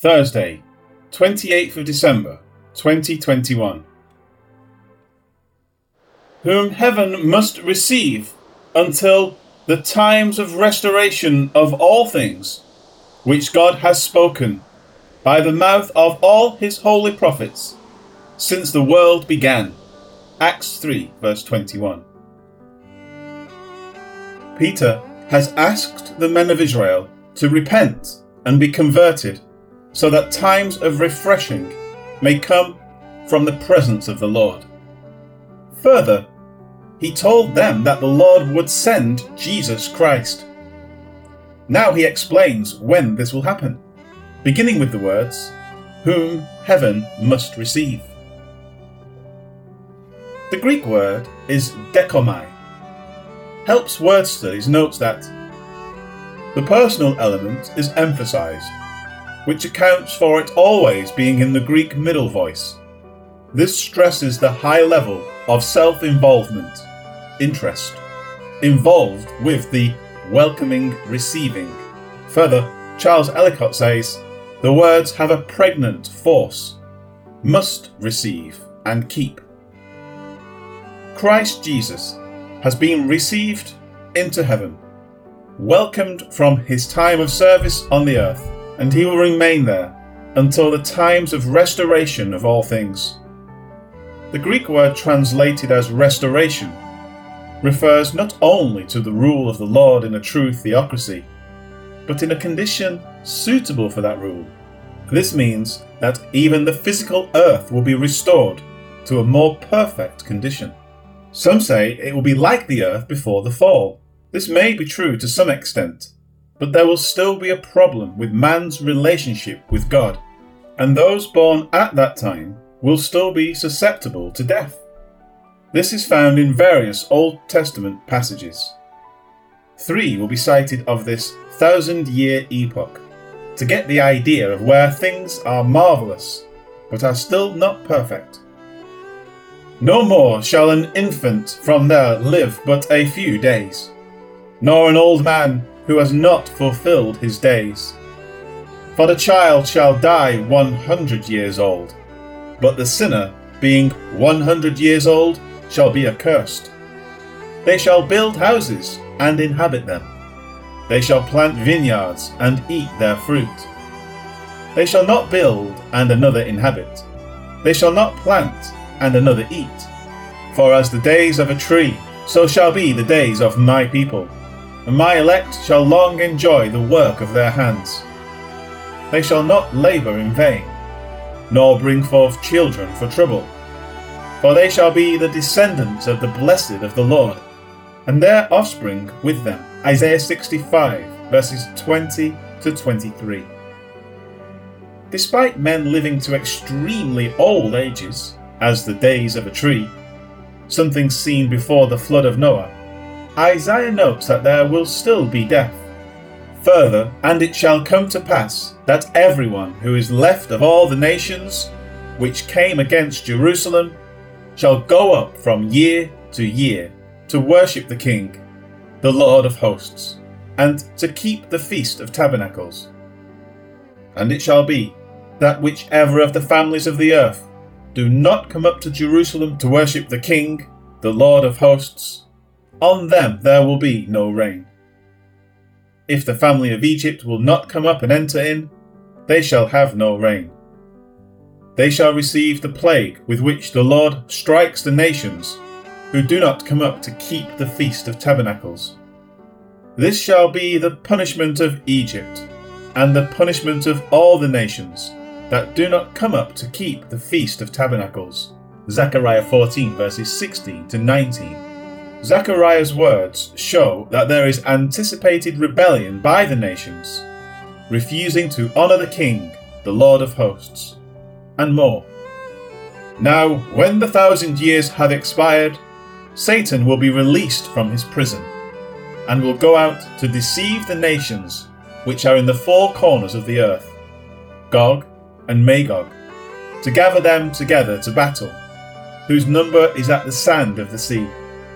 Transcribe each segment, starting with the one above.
Thursday, 28th of December, 2021. Whom heaven must receive until the times of restoration of all things, which God has spoken by the mouth of all his holy prophets since the world began. Acts 3, verse 21. Peter has asked the men of Israel to repent and be converted so that times of refreshing may come from the presence of the Lord. Further, he told them that the Lord would send Jesus Christ. Now he explains when this will happen, beginning with the words, Whom heaven must receive. The Greek word is dechomai. Helps Word Studies notes that the personal element is emphasized which accounts for it always being in the Greek middle voice. This stresses the high level of self involvement, interest, involved with the welcoming receiving. Further, Charles Ellicott says the words have a pregnant force, must receive and keep. Christ Jesus has been received into heaven, welcomed from his time of service on the earth and he will remain there until the times of restoration of all things. The Greek word translated as restoration refers not only to the rule of the Lord in a true theocracy, but in a condition suitable for that rule. This means that even the physical earth will be restored to a more perfect condition. Some say it will be like the earth before the fall. This may be true to some extent, but there will still be a problem with man's relationship with God, and those born at that time will still be susceptible to death. This is found in various Old Testament passages. Three will be cited of this thousand year epoch to get the idea of where things are marvellous but are still not perfect. No more shall an infant from there live but a few days, nor an old man who has not fulfilled his days. For the child shall die one hundred years old, but the sinner, being one hundred years old, shall be accursed. They shall build houses and inhabit them. They shall plant vineyards and eat their fruit. They shall not build and another inhabit. They shall not plant and another eat. For as the days of a tree, so shall be the days of my people and my elect shall long enjoy the work of their hands. They shall not labour in vain, nor bring forth children for trouble. For they shall be the descendants of the blessed of the Lord, and their offspring with them. Isaiah 65, verses 20 to 23. Despite men living to extremely old ages, as the days of a tree, something seen before the flood of Noah, Isaiah notes that there will still be death. Further, and it shall come to pass that everyone who is left of all the nations which came against Jerusalem shall go up from year to year to worship the King, the Lord of hosts, and to keep the feast of tabernacles. And it shall be that whichever of the families of the earth do not come up to Jerusalem to worship the King, the Lord of hosts, on them there will be no rain. If the family of Egypt will not come up and enter in, they shall have no rain. They shall receive the plague with which the Lord strikes the nations who do not come up to keep the Feast of Tabernacles. This shall be the punishment of Egypt, and the punishment of all the nations that do not come up to keep the Feast of Tabernacles. Zechariah 14, verses 16 to 19. Zechariah's words show that there is anticipated rebellion by the nations, refusing to honour the king, the Lord of hosts, and more. Now, when the thousand years have expired, Satan will be released from his prison, and will go out to deceive the nations which are in the four corners of the earth, Gog and Magog, to gather them together to battle, whose number is at the sand of the sea.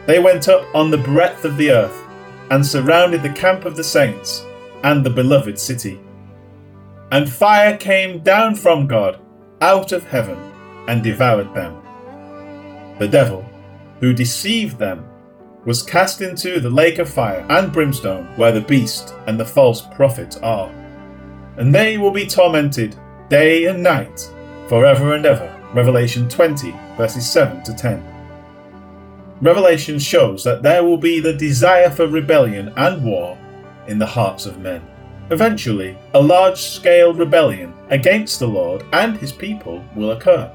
They went up on the breadth of the earth and surrounded the camp of the saints and the beloved city. And fire came down from God out of heaven and devoured them. The devil, who deceived them, was cast into the lake of fire and brimstone, where the beast and the false prophet are. And they will be tormented day and night, forever and ever. Revelation 20, verses 7 to 10. Revelation shows that there will be the desire for rebellion and war in the hearts of men. Eventually, a large scale rebellion against the Lord and his people will occur.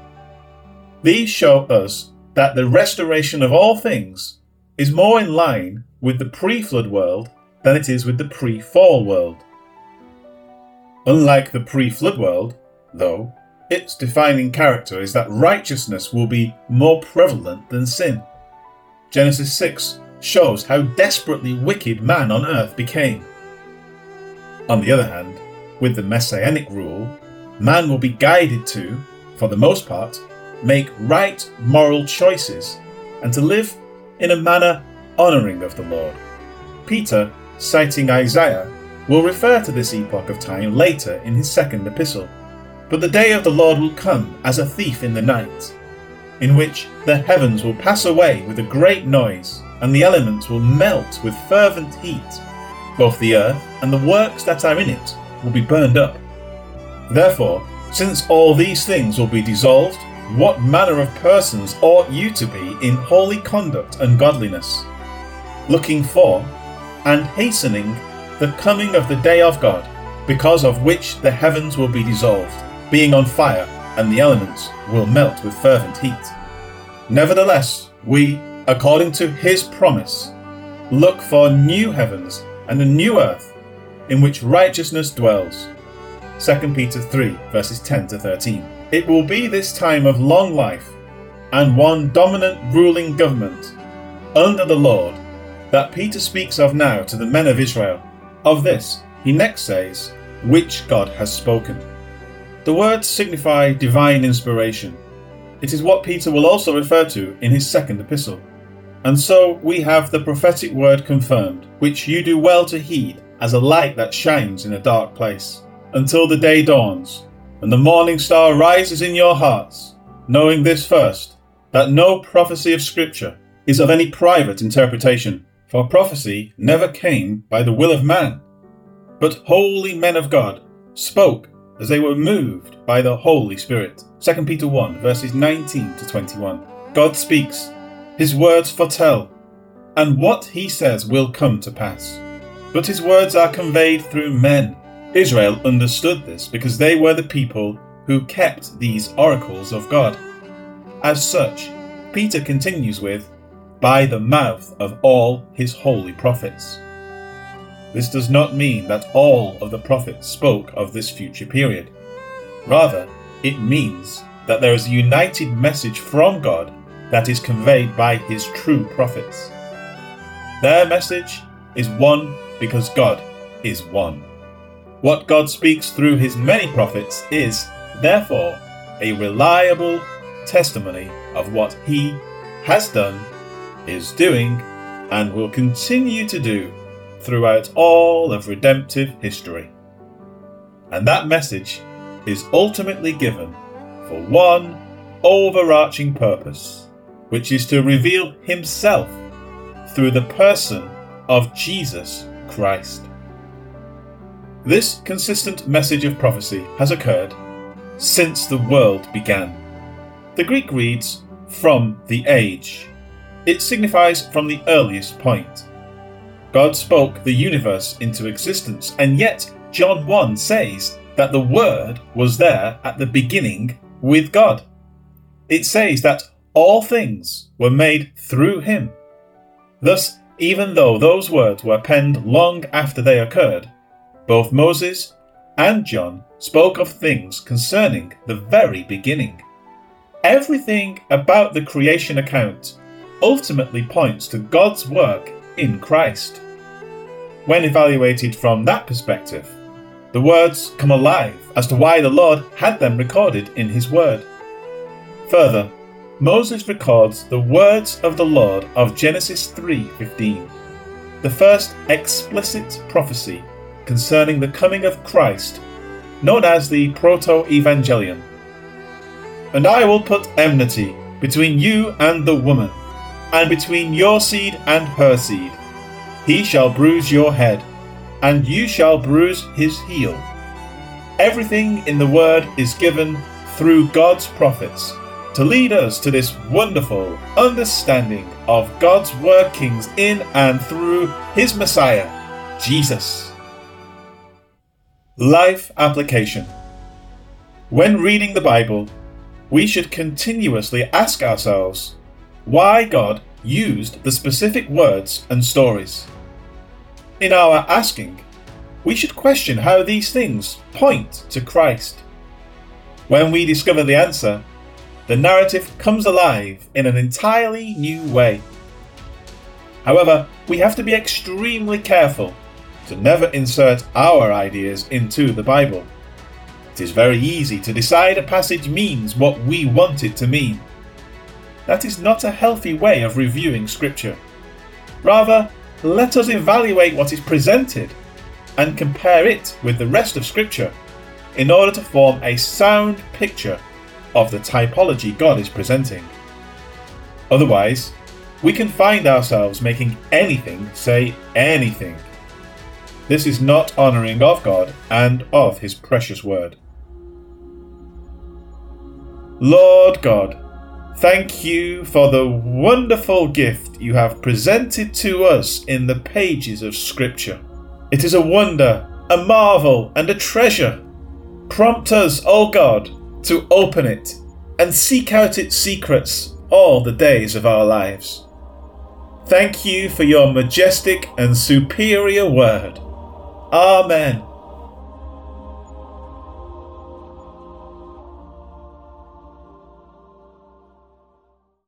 These show us that the restoration of all things is more in line with the pre flood world than it is with the pre fall world. Unlike the pre flood world, though, its defining character is that righteousness will be more prevalent than sin. Genesis 6 shows how desperately wicked man on earth became. On the other hand, with the messianic rule, man will be guided to, for the most part, make right moral choices and to live in a manner honouring of the Lord. Peter, citing Isaiah, will refer to this epoch of time later in his second epistle. But the day of the Lord will come as a thief in the night, in which the heavens will pass away with a great noise, and the elements will melt with fervent heat. Both the earth and the works that are in it will be burned up. Therefore, since all these things will be dissolved, what manner of persons ought you to be in holy conduct and godliness, looking for and hastening the coming of the day of God, because of which the heavens will be dissolved, being on fire, and the elements will melt with fervent heat? Nevertheless, we, according to his promise, look for new heavens and a new earth in which righteousness dwells. 2 Peter 3, verses 10 to 13. It will be this time of long life and one dominant ruling government under the Lord that Peter speaks of now to the men of Israel. Of this, he next says, which God has spoken. The words signify divine inspiration. It is what Peter will also refer to in his second epistle. And so we have the prophetic word confirmed, which you do well to heed as a light that shines in a dark place, until the day dawns and the morning star rises in your hearts, knowing this first, that no prophecy of Scripture is of any private interpretation, for prophecy never came by the will of man, but holy men of God spoke as they were moved by the Holy Spirit. 2 Peter 1, verses 19 to 21. God speaks, his words foretell, and what he says will come to pass. But his words are conveyed through men Israel understood this because they were the people who kept these oracles of God. As such, Peter continues with, by the mouth of all his holy prophets. This does not mean that all of the prophets spoke of this future period. Rather, it means that there is a united message from God that is conveyed by his true prophets. Their message is one because God is one. What God speaks through his many prophets is, therefore, a reliable testimony of what he has done, is doing, and will continue to do throughout all of redemptive history. And that message is ultimately given for one overarching purpose, which is to reveal himself through the person of Jesus Christ. This consistent message of prophecy has occurred since the world began. The Greek reads, from the age. It signifies from the earliest point. God spoke the universe into existence, and yet John 1 says that the Word was there at the beginning with God. It says that all things were made through him. Thus, even though those words were penned long after they occurred, both Moses and John spoke of things concerning the very beginning. Everything about the creation account ultimately points to God's work in Christ. When evaluated from that perspective, the words come alive as to why the Lord had them recorded in His Word. Further, Moses records the words of the Lord of Genesis 3:15, the first explicit prophecy concerning the coming of Christ known as the Proto Evangelion. And I will put enmity between you and the woman, and between your seed and her seed. He shall bruise your head, and you shall bruise his heel. Everything in the word is given through God's prophets to lead us to this wonderful understanding of God's workings in and through his Messiah, Jesus. Life application. When reading the Bible, we should continuously ask ourselves why God used the specific words and stories. In our asking, we should question how these things point to Christ. When we discover the answer, the narrative comes alive in an entirely new way. However, we have to be extremely careful to never insert our ideas into the Bible. It is very easy to decide a passage means what we want it to mean. That is not a healthy way of reviewing Scripture. Rather, let us evaluate what is presented and compare it with the rest of Scripture in order to form a sound picture of the typology God is presenting. Otherwise, we can find ourselves making anything say anything. This is not honouring of God and of His precious word. Lord God, Thank you for the wonderful gift you have presented to us in the pages of Scripture. It is a wonder, a marvel, and a treasure. Prompt us, O God, to open it and seek out its secrets all the days of our lives. Thank you for your majestic and superior word. Amen.